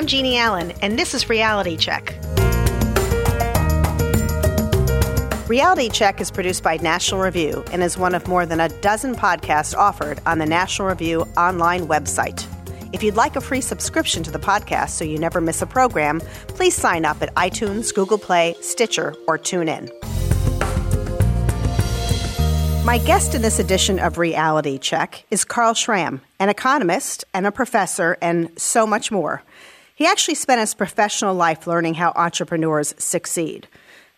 I'm Jeannie Allen, and this is Reality Check. Reality Check is produced by National Review and is one of more than a dozen podcasts offered on the National Review online website. If you'd like a free subscription to the podcast so you never miss a program, please sign up at iTunes, Google Play, Stitcher, or TuneIn. My guest in this edition of Reality Check is Carl Schramm, an economist and a professor, and so much more. He actually spent his professional life learning how entrepreneurs succeed.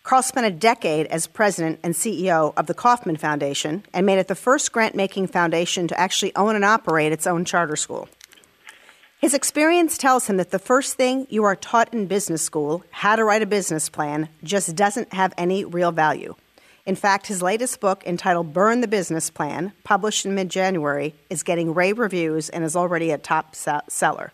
Carl spent a decade as president and CEO of the Kauffman Foundation and made it the first grant making foundation to actually own and operate its own charter school. His experience tells him that the first thing you are taught in business school, how to write a business plan, just doesn't have any real value. In fact, his latest book, entitled Burn the Business Plan, published in mid January, is getting rave reviews and is already a top seller.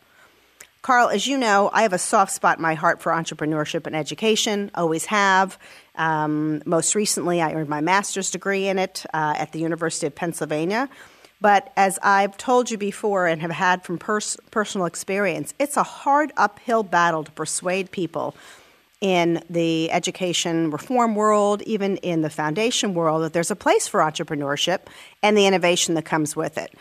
Carl, as you know, I have a soft spot in my heart for entrepreneurship and education, always have. Um, most recently, I earned my master's degree in it uh, at the University of Pennsylvania. But as I've told you before and have had from pers- personal experience, it's a hard uphill battle to persuade people in the education reform world, even in the foundation world, that there's a place for entrepreneurship and the innovation that comes with it.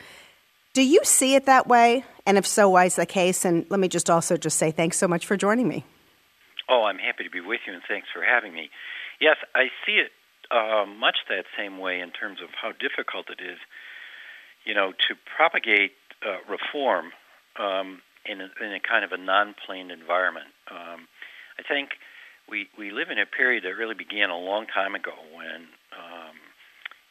Do you see it that way? And if so, why is the case? And let me just also just say thanks so much for joining me. Oh, I'm happy to be with you, and thanks for having me. Yes, I see it uh, much that same way in terms of how difficult it is, you know, to propagate uh, reform um, in, a, in a kind of a non-planned environment. Um, I think we we live in a period that really began a long time ago when um,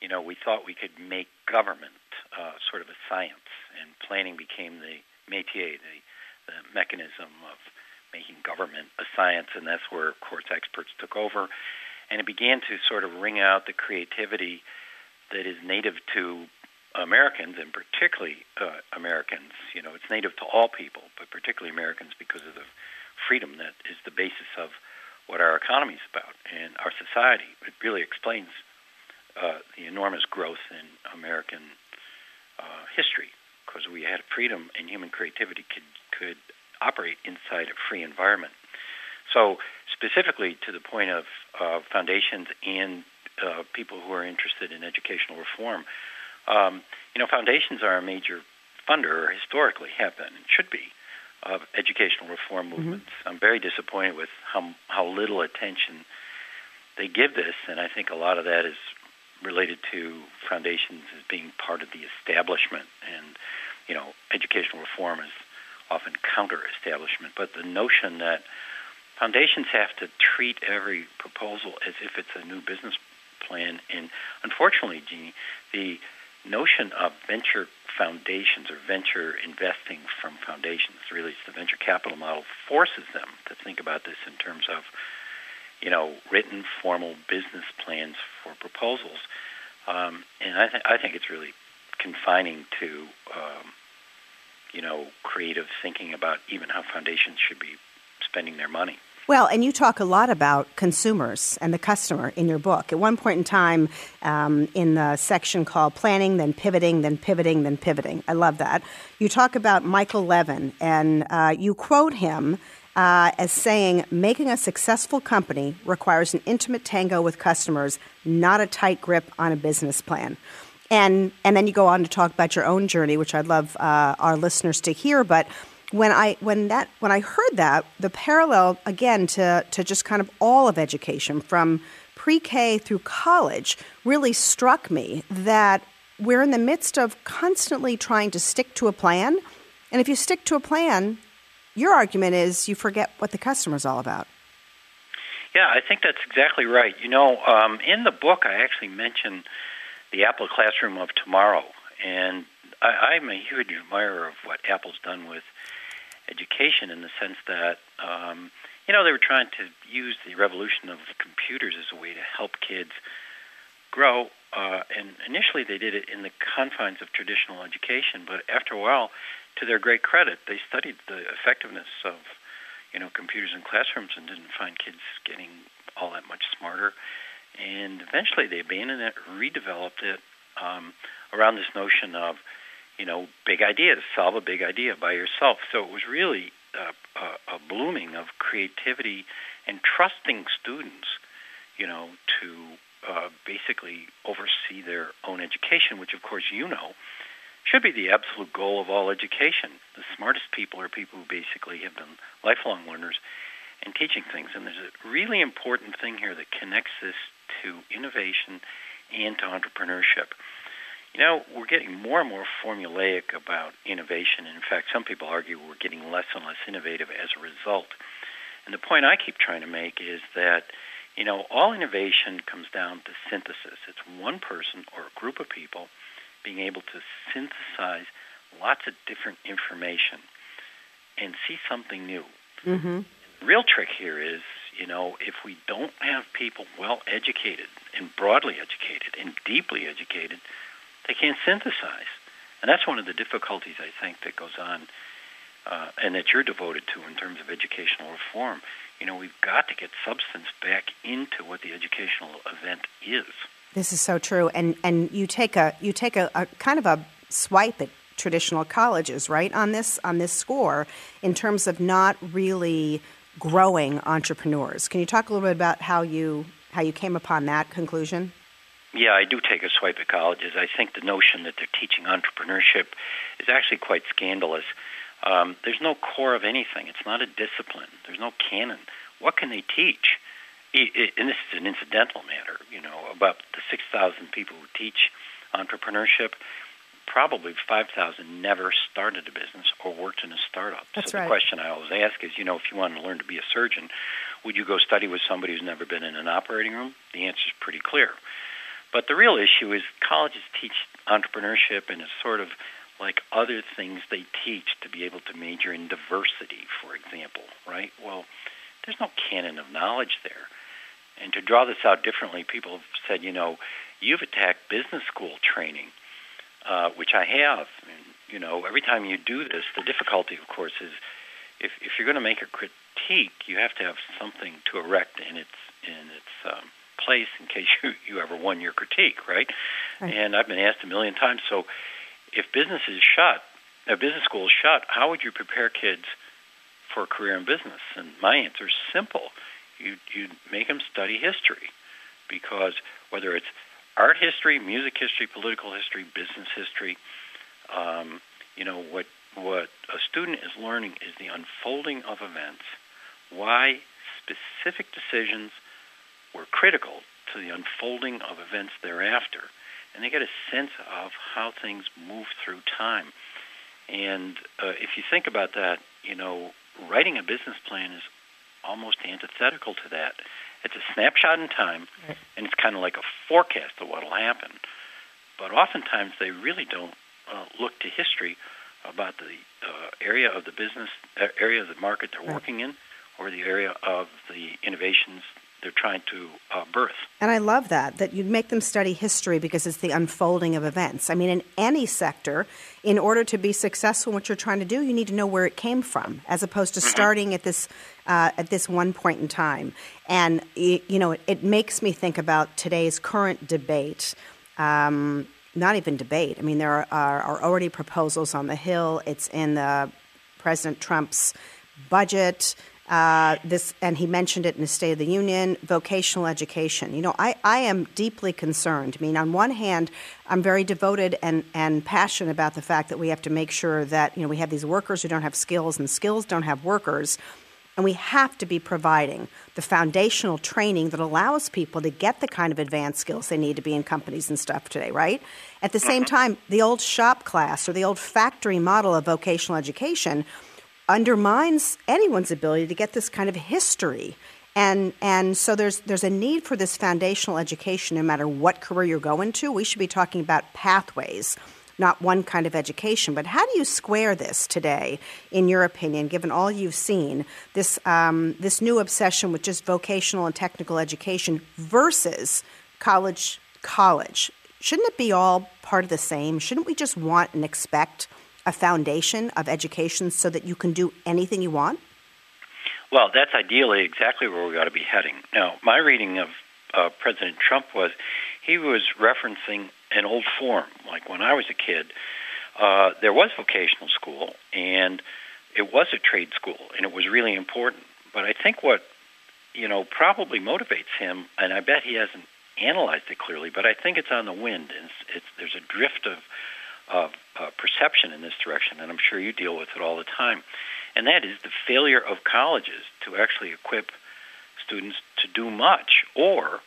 you know we thought we could make government uh, sort of a science, and planning became the métier, the, the mechanism of making government a science, and that's where, of course, experts took over. And it began to sort of wring out the creativity that is native to Americans, and particularly uh, Americans. You know, it's native to all people, but particularly Americans because of the freedom that is the basis of what our economy is about and our society. It really explains uh, the enormous growth in American uh, history because we had freedom and human creativity could could operate inside a free environment. So specifically to the point of uh, foundations and uh, people who are interested in educational reform, um, you know, foundations are a major funder, or historically have been and should be, of educational reform mm-hmm. movements. Mm-hmm. I'm very disappointed with how how little attention they give this, and I think a lot of that is related to foundations as being part of the establishment, and you know, educational reform is often counter-establishment. But the notion that foundations have to treat every proposal as if it's a new business plan, and unfortunately, Jeannie, the notion of venture foundations or venture investing from foundations, really it's the venture capital model, forces them to think about this in terms of you know, written formal business plans for proposals. Um, and I, th- I think it's really confining to, um, you know, creative thinking about even how foundations should be spending their money. Well, and you talk a lot about consumers and the customer in your book. At one point in time, um, in the section called Planning, then Pivoting, then Pivoting, then Pivoting, I love that. You talk about Michael Levin, and uh, you quote him uh, as saying making a successful company requires an intimate tango with customers, not a tight grip on a business plan. And and then you go on to talk about your own journey, which I'd love uh, our listeners to hear. But when I when that when I heard that, the parallel again to to just kind of all of education from pre-K through college really struck me that we're in the midst of constantly trying to stick to a plan. And if you stick to a plan, your argument is you forget what the customer is all about. Yeah, I think that's exactly right. You know, um, in the book, I actually mention the Apple Classroom of tomorrow, and I, I'm a huge admirer of what Apple's done with education in the sense that, um, you know, they were trying to use the revolution of computers as a way to help kids grow. Uh, and initially, they did it in the confines of traditional education, but after a while, to their great credit, they studied the effectiveness of you know computers in classrooms and didn't find kids getting all that much smarter. And eventually, they abandoned it, redeveloped it um, around this notion of you know big ideas, solve a big idea by yourself. So it was really uh, a, a blooming of creativity and trusting students, you know, to uh, basically oversee their own education, which, of course, you know, should be the absolute goal of all education. The smartest people are people who basically have been lifelong learners and teaching things. And there's a really important thing here that connects this to innovation and to entrepreneurship. You know, we're getting more and more formulaic about innovation. In fact, some people argue we're getting less and less innovative as a result. And the point I keep trying to make is that, you know, all innovation comes down to synthesis. It's one person or a group of people being able to synthesize lots of different information and see something new. Mm-hmm. Real trick here is, you know, if we don't have people well educated and broadly educated and deeply educated, they can't synthesize. And that's one of the difficulties I think that goes on uh, and that you're devoted to in terms of educational reform. You know, we've got to get substance back into what the educational event is. This is so true, and and you take a you take a, a kind of a swipe at traditional colleges, right? On this on this score, in terms of not really growing entrepreneurs. Can you talk a little bit about how you how you came upon that conclusion? Yeah, I do take a swipe at colleges. I think the notion that they're teaching entrepreneurship is actually quite scandalous. Um, there's no core of anything. It's not a discipline. There's no canon. What can they teach? And this is an incidental matter. You know, about the 6,000 people who teach entrepreneurship, probably 5,000 never started a business or worked in a startup. That's so right. the question I always ask is, you know, if you want to learn to be a surgeon, would you go study with somebody who's never been in an operating room? The answer is pretty clear. But the real issue is colleges teach entrepreneurship, and it's sort of like other things they teach to be able to major in diversity, for example, right? Well, there's no canon of knowledge there. And to draw this out differently, people have said, you know, you've attacked business school training, uh, which I have. And, you know, every time you do this, the difficulty, of course, is if, if you're going to make a critique, you have to have something to erect in its in its um, place in case you, you ever won your critique, right? right? And I've been asked a million times. So, if business is shut, a business school is shut, how would you prepare kids for a career in business? And my answer is simple: you you make them study history, because whether it's art history, music history, political history, business history, um, you know what what a student is learning is the unfolding of events, why specific decisions were critical to the unfolding of events thereafter. And they get a sense of how things move through time. And uh, if you think about that, you know, writing a business plan is almost antithetical to that. It's a snapshot in time, right. and it's kind of like a forecast of what will happen. But oftentimes they really don't uh, look to history about the uh, area of the business, uh, area of the market they're right. working in, or the area of the innovations they're trying to uh, birth. And I love that, that you'd make them study history because it's the unfolding of events. I mean, in any sector, in order to be successful in what you're trying to do, you need to know where it came from, as opposed to mm-hmm. starting at this uh, at this one point in time. And you know, it, it, makes me think about today's current debate. Um, not even debate. I mean, there are, are, are already proposals on the Hill. It's in the President Trump's budget. Uh, this, and he mentioned it in his State of the Union, vocational education. You know, I, I am deeply concerned. I mean, on one hand, I'm very devoted and, and passionate about the fact that we have to make sure that, you know, we have these workers who don't have skills and skills don't have workers. And we have to be providing the foundational training that allows people to get the kind of advanced skills they need to be in companies and stuff today, right? At the same time, the old shop class or the old factory model of vocational education undermines anyone's ability to get this kind of history. And, and so there's, there's a need for this foundational education no matter what career you're going to. We should be talking about pathways, not one kind of education. But how do you square this today, in your opinion, given all you've seen, this, um, this new obsession with just vocational and technical education versus college? College. Shouldn't it be all part of the same? Shouldn't we just want and expect a foundation of education so that you can do anything you want? Well, that's ideally exactly where we got to be heading. Now, my reading of uh, President Trump was he was referencing an old form. Like when I was a kid, uh, there was vocational school, and it was a trade school, and it was really important. But I think what you know probably motivates him, and I bet he hasn't analyzed it clearly, but I think it's on the wind, and it's, it's there's a drift of of uh, perception in this direction, and I'm sure you deal with it all the time, and that is the failure of colleges to actually equip students to do much, or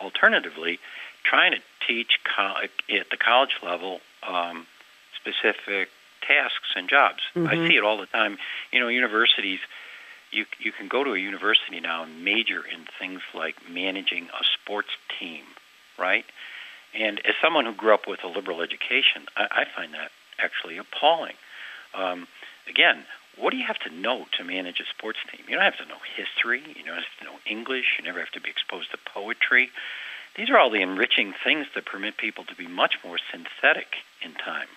alternatively, trying to teach co- at the college level um, specific tasks and jobs. Mm-hmm. I see it all the time. You know, universities. You you can go to a university now and major in things like managing a sports team, right? And as someone who grew up with a liberal education, I, I find that actually appalling. Um, again, what do you have to know to manage a sports team? You don't have to know history. You don't have to know English. You never have to be exposed to poetry. These are all the enriching things that permit people to be much more synthetic in time.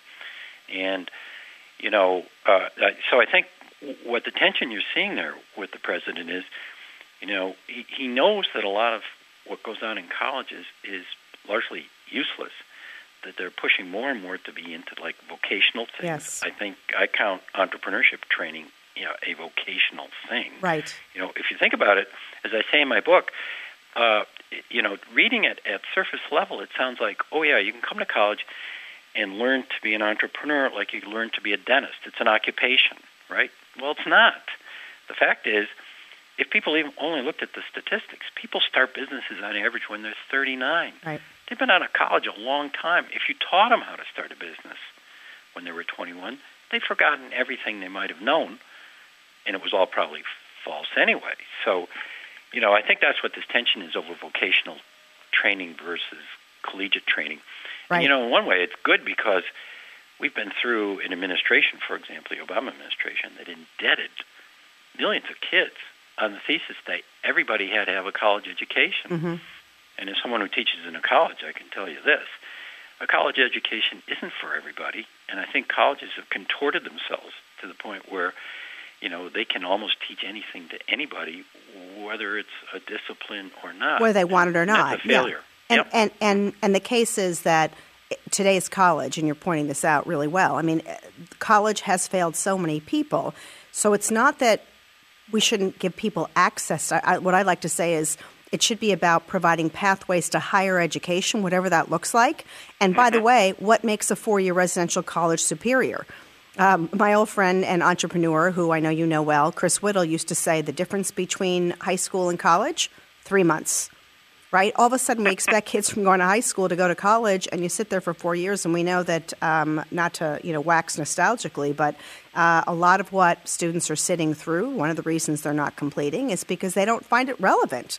And, you know, uh, so I think what the tension you're seeing there with the president is, you know, he, he knows that a lot of what goes on in colleges is largely useless. That they're pushing more and more to be into like vocational things. Yes. I think I count entrepreneurship training, you know, a vocational thing. Right. You know, if you think about it, as I say in my book, uh, you know, reading it at surface level, it sounds like, oh yeah, you can come to college and learn to be an entrepreneur like you learn to be a dentist. It's an occupation, right? Well, it's not. The fact is, if people even only looked at the statistics, people start businesses on average when they're 39. Right. They've been out of college a long time. If you taught them how to start a business when they were 21, they've forgotten everything they might have known, and it was all probably false anyway. So you know, I think that's what this tension is over vocational training versus collegiate training. Right. And, you know, in one way, it's good because we've been through an administration, for example, the Obama administration, that indebted millions of kids on the thesis that everybody had to have a college education. Mm-hmm. And as someone who teaches in a college, I can tell you this a college education isn't for everybody. And I think colleges have contorted themselves to the point where you know, they can almost teach anything to anybody, whether it's a discipline or not. Whether they want it or not. Failure. Yeah. And, yep. and, and, and the case is that today's college, and you're pointing this out really well, I mean, college has failed so many people. So it's not that we shouldn't give people access. I, I, what I like to say is it should be about providing pathways to higher education, whatever that looks like. And by the way, what makes a four year residential college superior? Um, my old friend and entrepreneur, who I know you know well, Chris Whittle, used to say the difference between high school and college, three months. Right? All of a sudden, we expect kids from going to high school to go to college, and you sit there for four years. And we know that, um, not to you know wax nostalgically, but uh, a lot of what students are sitting through, one of the reasons they're not completing, is because they don't find it relevant.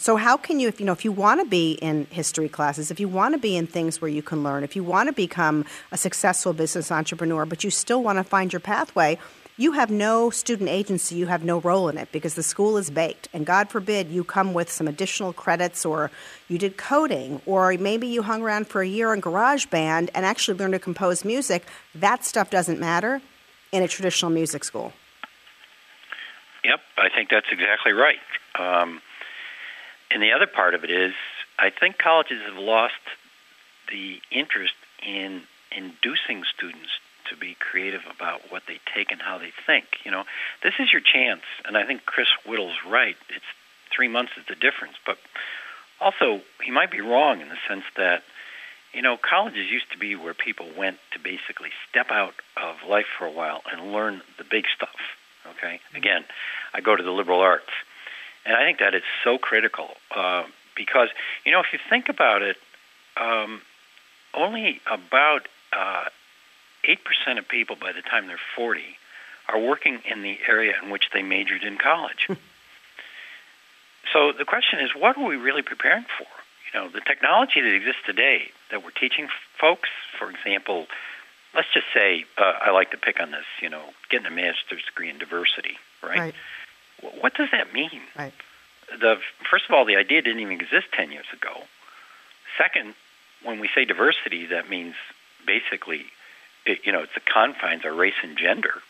So how can you, if you know, if you want to be in history classes, if you want to be in things where you can learn, if you want to become a successful business entrepreneur, but you still want to find your pathway, you have no student agency, you have no role in it because the school is baked. And God forbid you come with some additional credits or you did coding or maybe you hung around for a year in GarageBand and actually learned to compose music. That stuff doesn't matter in a traditional music school. Yep, I think that's exactly right. Um, and the other part of it is, I think colleges have lost the interest in inducing students to be creative about what they take and how they think. You know, this is your chance, and I think Chris Whittle's right. It's three months is the difference, but also he might be wrong in the sense that you know colleges used to be where people went to basically step out of life for a while and learn the big stuff. Okay, mm-hmm. again, I go to the liberal arts and I think that is so critical uh, because, you know, if you think about it, um, only about uh, 8% of people by the time they're 40 are working in the area in which they majored in college. so the question is, what are we really preparing for? You know, the technology that exists today that we're teaching folks, for example, let's just say, uh, I like to pick on this, you know, getting a master's degree in diversity, right? right. What does that mean? Right. The first of all, the idea didn't even exist ten years ago. Second, when we say diversity, that means basically, it, you know, it's the confines of race and gender.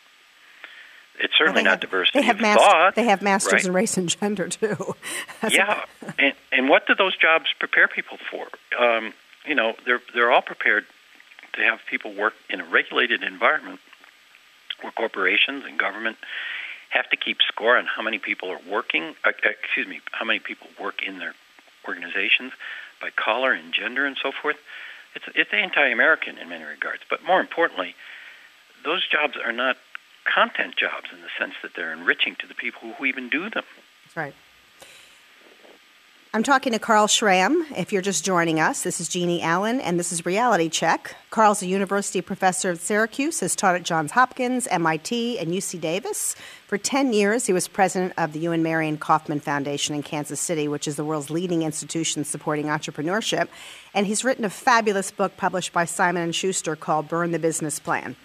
It's certainly well, not have, diversity they have master, thought. They have masters right? in race and gender too. yeah, and, and what do those jobs prepare people for? Um, you know, they're they're all prepared to have people work in a regulated environment where corporations and government have to keep score on how many people are working, uh, excuse me, how many people work in their organizations by color and gender and so forth. It's, it's anti-American in many regards. But more importantly, those jobs are not content jobs in the sense that they're enriching to the people who even do them. That's right. I'm talking to Carl Schramm. If you're just joining us, this is Jeannie Allen, and this is Reality Check. Carl's a university professor at Syracuse, has taught at Johns Hopkins, MIT, and UC Davis. For 10 years, he was president of the Ewing Marion Kauffman Foundation in Kansas City, which is the world's leading institution supporting entrepreneurship. And he's written a fabulous book published by Simon & Schuster called Burn the Business Plan.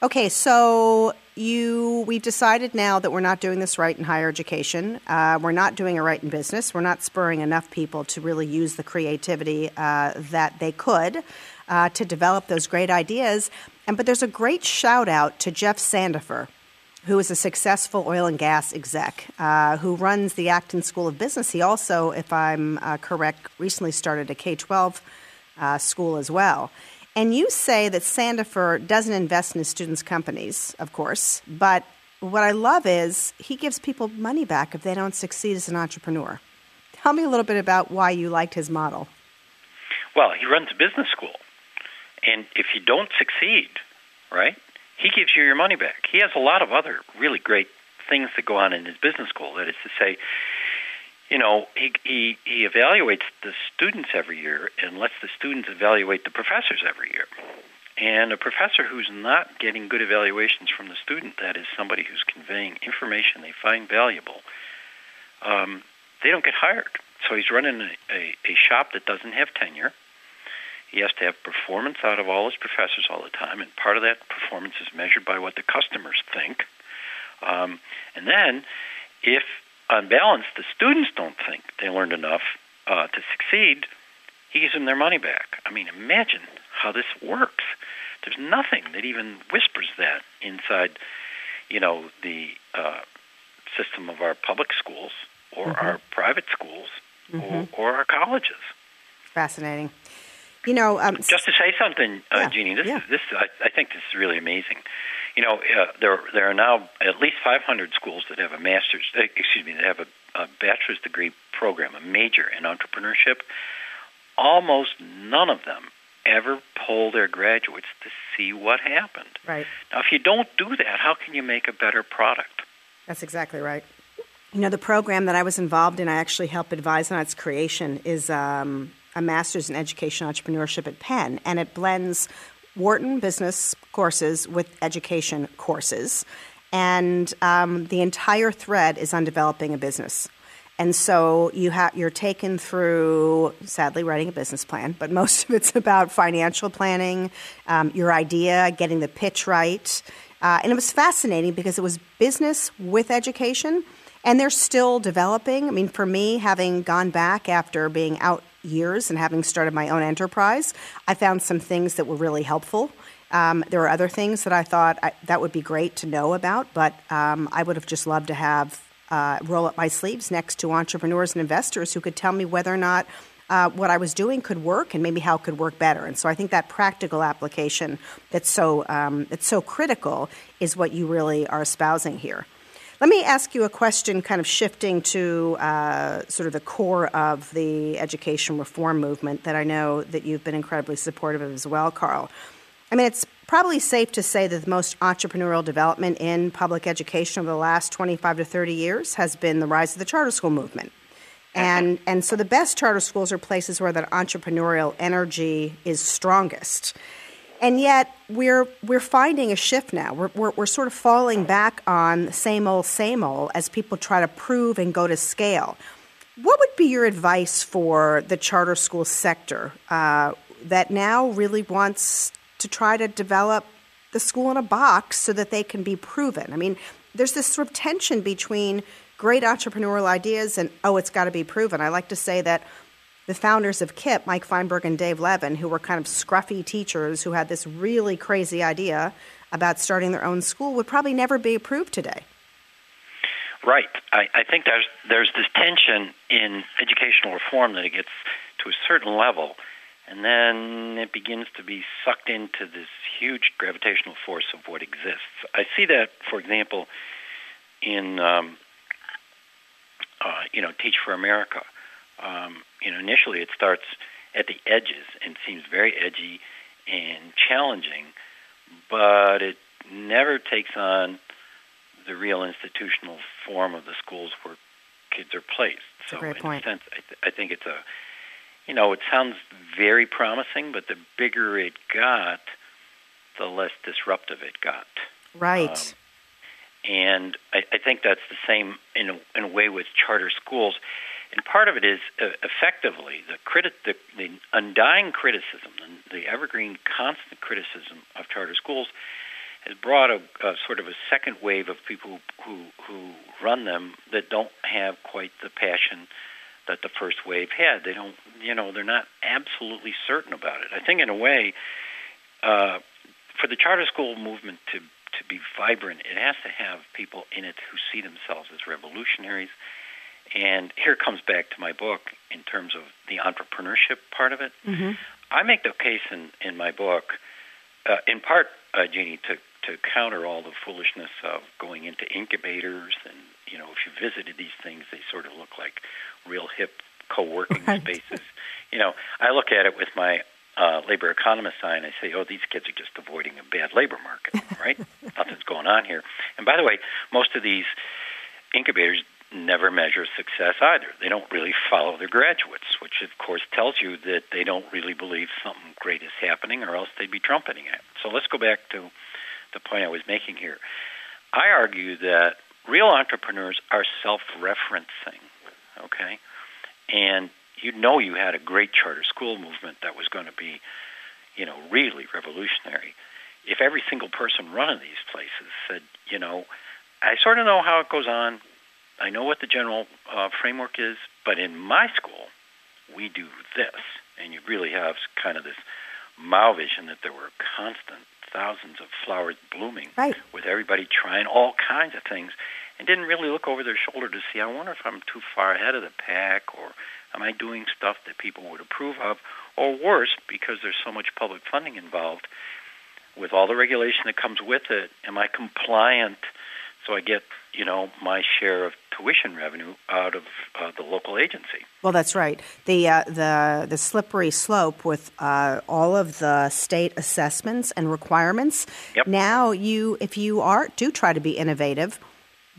Okay, so you we've decided now that we're not doing this right in higher education. Uh, we're not doing it right in business. We're not spurring enough people to really use the creativity uh, that they could uh, to develop those great ideas. And but there's a great shout out to Jeff Sandefer, who is a successful oil and gas exec uh, who runs the Acton School of Business. He also, if I'm uh, correct, recently started a K 12 uh, school as well. And you say that Sandefer doesn't invest in his students' companies, of course, but what I love is he gives people money back if they don't succeed as an entrepreneur. Tell me a little bit about why you liked his model. Well, he runs a business school. And if you don't succeed, right, he gives you your money back. He has a lot of other really great things that go on in his business school. That is to say, you know, he, he, he evaluates the students every year and lets the students evaluate the professors every year. And a professor who's not getting good evaluations from the student, that is somebody who's conveying information they find valuable, um, they don't get hired. So he's running a, a, a shop that doesn't have tenure. He has to have performance out of all his professors all the time, and part of that performance is measured by what the customers think. Um, and then, if on balance, the students don't think they learned enough uh, to succeed, he gives them their money back. I mean, imagine how this works. There's nothing that even whispers that inside, you know, the uh, system of our public schools or mm-hmm. our private schools mm-hmm. or, or, our colleges. Fascinating. You know, um, just to say something, uh, yeah, Jeannie, this yeah. this I, I think this is really amazing you know, uh, there there are now at least 500 schools that have a master's, uh, excuse me, that have a, a bachelor's degree program, a major in entrepreneurship. Almost none of them ever poll their graduates to see what happened. Right. Now, if you don't do that, how can you make a better product? That's exactly right. You know, the program that I was involved in, I actually helped advise on its creation, is um, a master's in education entrepreneurship at Penn, and it blends Wharton business courses with education courses. And um, the entire thread is on developing a business. And so you ha- you're taken through, sadly, writing a business plan, but most of it's about financial planning, um, your idea, getting the pitch right. Uh, and it was fascinating because it was business with education, and they're still developing. I mean, for me, having gone back after being out years and having started my own enterprise, I found some things that were really helpful. Um, there were other things that I thought I, that would be great to know about, but um, I would have just loved to have uh, roll up my sleeves next to entrepreneurs and investors who could tell me whether or not uh, what I was doing could work and maybe how it could work better. And so I think that practical application that's so um, that's so critical is what you really are espousing here. Let me ask you a question, kind of shifting to uh, sort of the core of the education reform movement that I know that you've been incredibly supportive of as well, Carl. I mean, it's probably safe to say that the most entrepreneurial development in public education over the last 25 to 30 years has been the rise of the charter school movement. And, and so the best charter schools are places where that entrepreneurial energy is strongest. And yet we're we're finding a shift now. We're, we're, we're sort of falling back on same old same old as people try to prove and go to scale. What would be your advice for the charter school sector uh, that now really wants to try to develop the school in a box so that they can be proven? I mean, there's this sort of tension between great entrepreneurial ideas and oh, it's got to be proven. I like to say that the founders of KIPP, Mike Feinberg and Dave Levin, who were kind of scruffy teachers who had this really crazy idea about starting their own school, would probably never be approved today. Right. I, I think there's there's this tension in educational reform that it gets to a certain level, and then it begins to be sucked into this huge gravitational force of what exists. I see that, for example, in um, uh, you know Teach for America. Um, you know, initially it starts at the edges and seems very edgy and challenging, but it never takes on the real institutional form of the schools where kids are placed. That's so, a great in point. a sense, I, th- I think it's a, you know, it sounds very promising, but the bigger it got, the less disruptive it got. Right. Um, and I, I think that's the same in a, in a way with charter schools. And part of it is uh, effectively the, criti- the, the undying criticism, the, the evergreen constant criticism of charter schools has brought a, a sort of a second wave of people who, who run them that don't have quite the passion that the first wave had. They don't, you know, they're not absolutely certain about it. I think in a way, uh, for the charter school movement to to be vibrant, it has to have people in it who see themselves as revolutionaries. And here comes back to my book in terms of the entrepreneurship part of it. Mm-hmm. I make the case in, in my book, uh, in part, uh, Jeannie, to, to counter all the foolishness of going into incubators. And, you know, if you visited these things, they sort of look like real hip co working Right. spaces. You know, I look at it with my uh, labor economist eye and I say, oh, these kids are just avoiding a bad labor market, right? Nothing's going on here. And by the way, most of these incubators never measure success either. They don't really follow their graduates, which of course tells you that they don't really believe something great is happening or else they'd be trumpeting it. So let's go back to the point I was making here. I argue that real entrepreneurs are self-referencing, okay? And you know you had a great charter school movement that was going to be, you know, really revolutionary. If every single person running these places said, you know, I sort of know how it goes on, I know what the general uh, framework is, but in my school, we do this. And you really have kind of this Mao vision that there were constant thousands of flowers blooming Right. with everybody trying all kinds of things and didn't really look over their shoulder to see, I wonder if I'm too far ahead of the pack or am I doing stuff that people would approve of? Or worse, because there's so much public funding involved, with all the regulation that comes with it, am I compliant so I get, you know, my share of tuition revenue out of uh, the local agency? Well, that's right. The uh, the the slippery slope with uh, all of the state assessments and requirements. Yep. Now, you if you are do try to be innovative,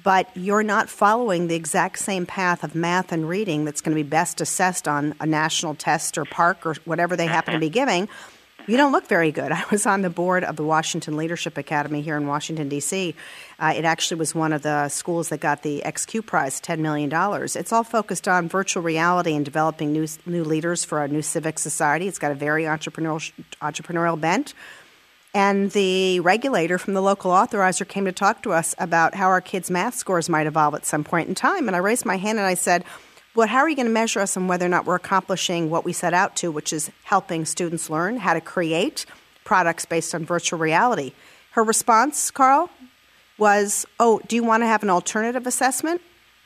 but you're not following the exact same path of math and reading that's going to be best assessed on a national test or PARCC or whatever they happen to be giving. You don't look very good. I was on the board of the Washington Leadership Academy here in Washington, D.C. Uh, it actually was one of the schools that got the XQ Prize, $10 million. It's all focused on virtual reality and developing new, new leaders for a new civic society. It's got a very entrepreneurial, entrepreneurial bent. And the regulator from the local authorizer came to talk to us about how our kids' math scores might evolve at some point in time. And I raised my hand and I said, Well, how are you going to measure us on whether or not we're accomplishing what we set out to, which is helping students learn how to create products based on virtual reality? Her response, Carl, was, Oh, do you want to have an alternative assessment?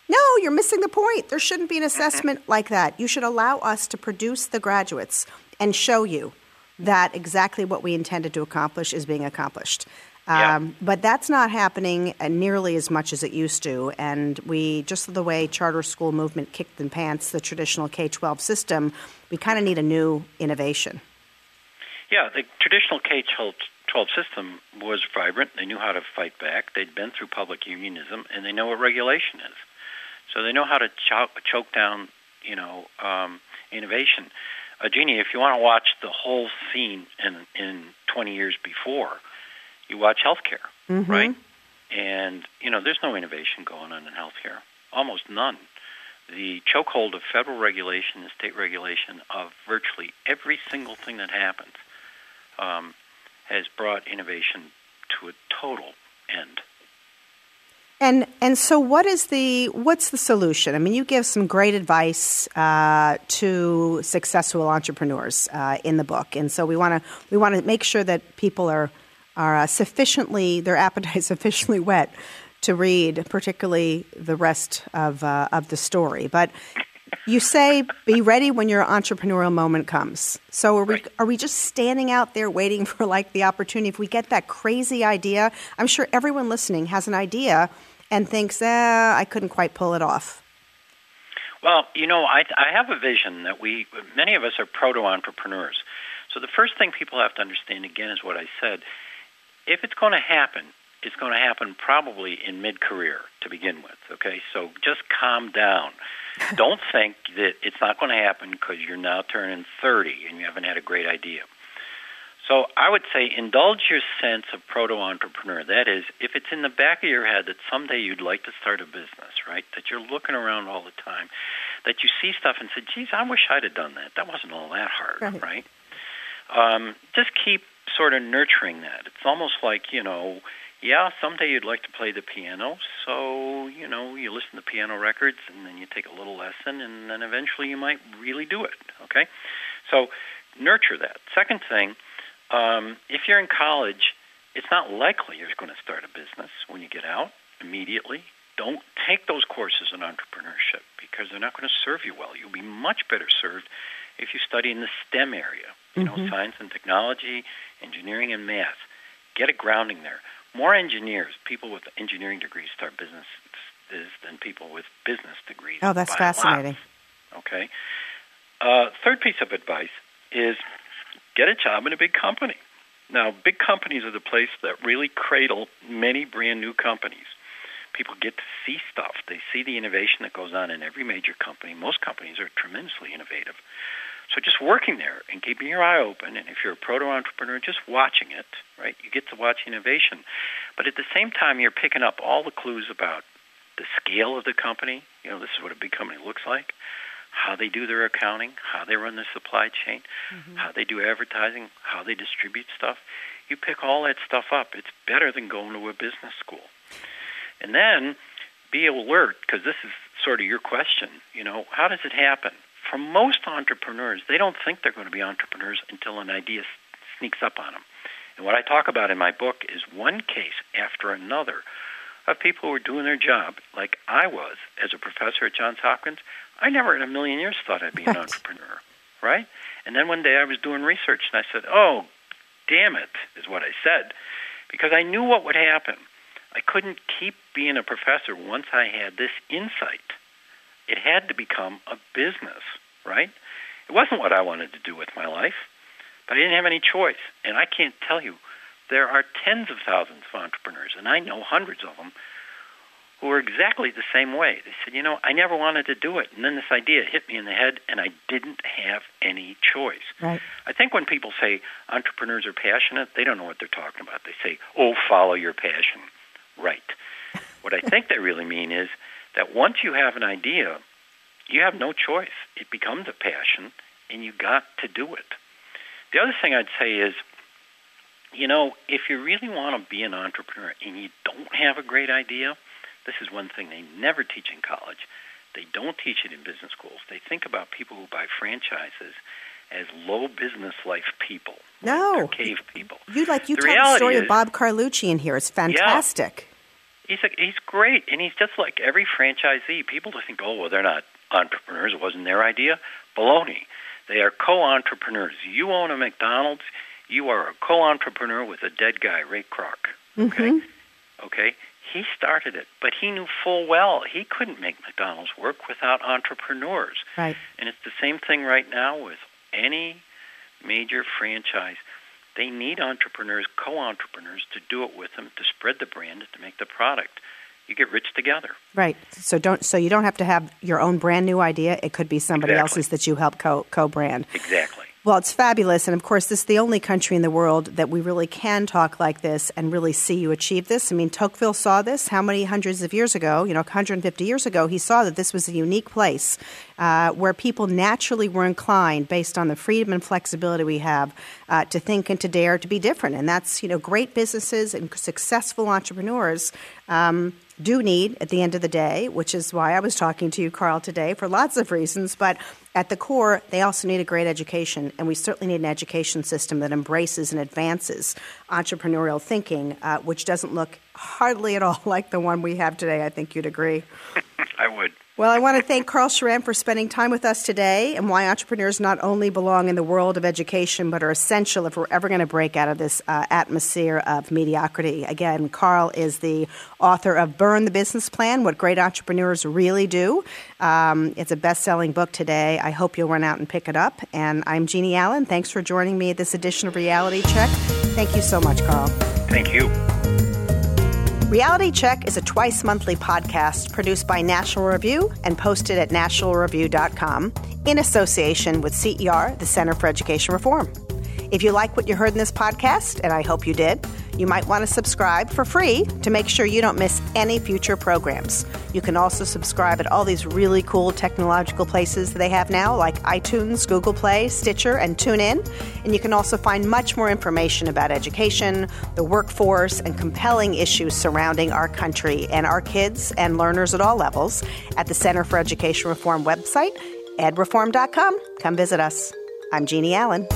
No, you're missing the point. There shouldn't be an uh-huh. assessment like that. You should allow us to produce the graduates and show you that exactly what we intended to accomplish is being accomplished. Yeah. Um, but that's not happening uh, nearly as much as it used to. And we, just the way charter school movement kicked in pants the traditional K 12 system, we kind of need a new innovation. Yeah, the traditional K 12 system was vibrant. They knew how to fight back. They'd been through public unionism, and they know what regulation is. So they know how to choke, choke down, you know, um, innovation. Uh, Jeannie, if you want to watch the whole scene in in 20 years before, you watch healthcare, Mhm. right? And you know, there's no innovation going on in healthcare, almost none. The chokehold of federal regulation and state regulation of virtually every single thing that happens um, has brought innovation to a total end. And and so, what is the what's the solution? I mean, you give some great advice uh, to successful entrepreneurs uh, in the book, and so we want to we want to make sure that people are are uh, sufficiently their appetite sufficiently wet to read, particularly the rest of uh, of the story. But You say be ready when your entrepreneurial moment comes. So are we are we just standing out there waiting for like the opportunity? If we get that crazy idea, I'm sure everyone listening has an idea and thinks, eh, I couldn't quite pull it off. Well, you know, I, I have a vision that we, many of us are proto entrepreneurs. So the first thing people have to understand, again, is what I said. If it's going to happen, it's going to happen probably in mid career to begin with, okay? So just calm down. Don't think that it's not going to happen because you're now turning 30 and you haven't had a great idea. So I would say indulge your sense of proto entrepreneur. That is, if it's in the back of your head that someday you'd like to start a business, right? That you're looking around all the time, that you see stuff and say, geez, I wish I'd have done that. That wasn't all that hard, right? right? Um, just keep sort of nurturing that. It's almost like, you know, yeah, someday you'd like to play the piano, so, you know, you listen to piano records and then you take a little lesson and then eventually you might really do it, okay? So nurture that. Second thing, um, if you're in college, it's not likely you're going to start a business when you get out immediately. Don't take those courses in entrepreneurship because they're not going to serve you well. You'll be much better served if you study in the STEM area, you mm-hmm. know, science and technology, engineering and math. Get a grounding there. More engineers, people with engineering degrees, start businesses than people with business degrees. Oh, that's fascinating. Okay. Uh, third piece of advice is get a job in a big company. Now, big companies are the place that really cradle many brand new companies. People get to see stuff. They see the innovation that goes on in every major company. Most companies are tremendously innovative. So just working there and keeping your eye open, and if you're a proto entrepreneur, just watching it, right? You get to watch innovation. But at the same time, you're picking up all the clues about the scale of the company. You know, this is what a big company looks like how they do their accounting, how they run their supply chain, mm-hmm. how they do advertising, how they distribute stuff. You pick all that stuff up. It's better than going to a business school. And then be alert because this is sort of your question. You know, how does it happen? For most entrepreneurs, they don't think they're going to be entrepreneurs until an idea sneaks up on them. And what I talk about in my book is one case after another of people who are doing their job, like I was as a professor at Johns Hopkins, I never in a million years thought I'd be an entrepreneur, right? And then one day I was doing research and I said, "Oh, damn it," is what I said, because I knew what would happen. I couldn't keep being a professor once I had this insight. It had to become a business, right? It wasn't what I wanted to do with my life, but I didn't have any choice. And I can't tell you, there are tens of thousands of entrepreneurs, and I know hundreds of them who were exactly the same way. They said, you know, I never wanted to do it. And then this idea hit me in the head, and I didn't have any choice. Right. I think when people say entrepreneurs are passionate, they don't know what they're talking about. They say, oh, follow your passion. Right. what I think they really mean is that once you have an idea, you have no choice. It becomes a passion, and you got to do it. The other thing I'd say is, you know, if you really want to be an entrepreneur and you don't have a great idea, this is one thing they never teach in college. They don't teach it in business schools. They think about people who buy franchises as low business life people. No, They're cave people. You like you the tell the story is, of Bob Carlucci in here. It's fantastic. Yeah. He's a, he's great, and he's just like every franchisee. People think, oh, well, they're not entrepreneurs. It wasn't their idea. Baloney. They are co-entrepreneurs. You own a McDonald's. You are a co-entrepreneur with a dead guy, Ray Kroc. Okay. Mm-hmm. Okay he started it, but he knew full well he couldn't make McDonald's work without entrepreneurs. Right. And it's the same thing right now with any major franchise. They need entrepreneurs, co-entrepreneurs to do it with them to spread the brand to make the product. You get rich together. Right. So don't so you don't have to have your own brand new idea. It could be somebody exactly. else's that you help co co brand. Exactly. Well, it's fabulous. And of course, this is the only country in the world that we really can talk like this and really see you achieve this. I mean, Tocqueville saw this how many hundreds of years ago? You know, 150 years ago, he saw that this was a unique place uh, where people naturally were inclined, based on the freedom and flexibility we have, uh, to think and to dare to be different. And that's, you know, great businesses and successful entrepreneurs. Um, do need at the end of the day, which is why I was talking to you, Carl, today for lots of reasons. But at the core, they also need a great education, and we certainly need an education system that embraces and advances entrepreneurial thinking, uh, which doesn't look hardly at all like the one we have today. I think you'd agree. I would. Well, I want to thank Carl Schramm for spending time with us today and why entrepreneurs not only belong in the world of education, but are essential if we're ever going to break out of this uh, atmosphere of mediocrity. Again, Carl is the author of Burn the Business Plan What Great Entrepreneurs Really Do. Um, it's a best selling book today. I hope you'll run out and pick it up. And I'm Jeannie Allen. Thanks for joining me at this edition of Reality Check. Thank you so much, Carl. Thank you. Reality Check is a twice monthly podcast produced by National Review and posted at nationalreview.com in association with CER, the Center for Education Reform. If you like what you heard in this podcast, and I hope you did, you might want to subscribe for free to make sure you don't miss any future programs. You can also subscribe at all these really cool technological places they have now, like iTunes, Google Play, Stitcher, and TuneIn. And you can also find much more information about education, the workforce, and compelling issues surrounding our country and our kids and learners at all levels at the Center for Education Reform website, edreform.com. Come visit us. I'm Jeanne Allen.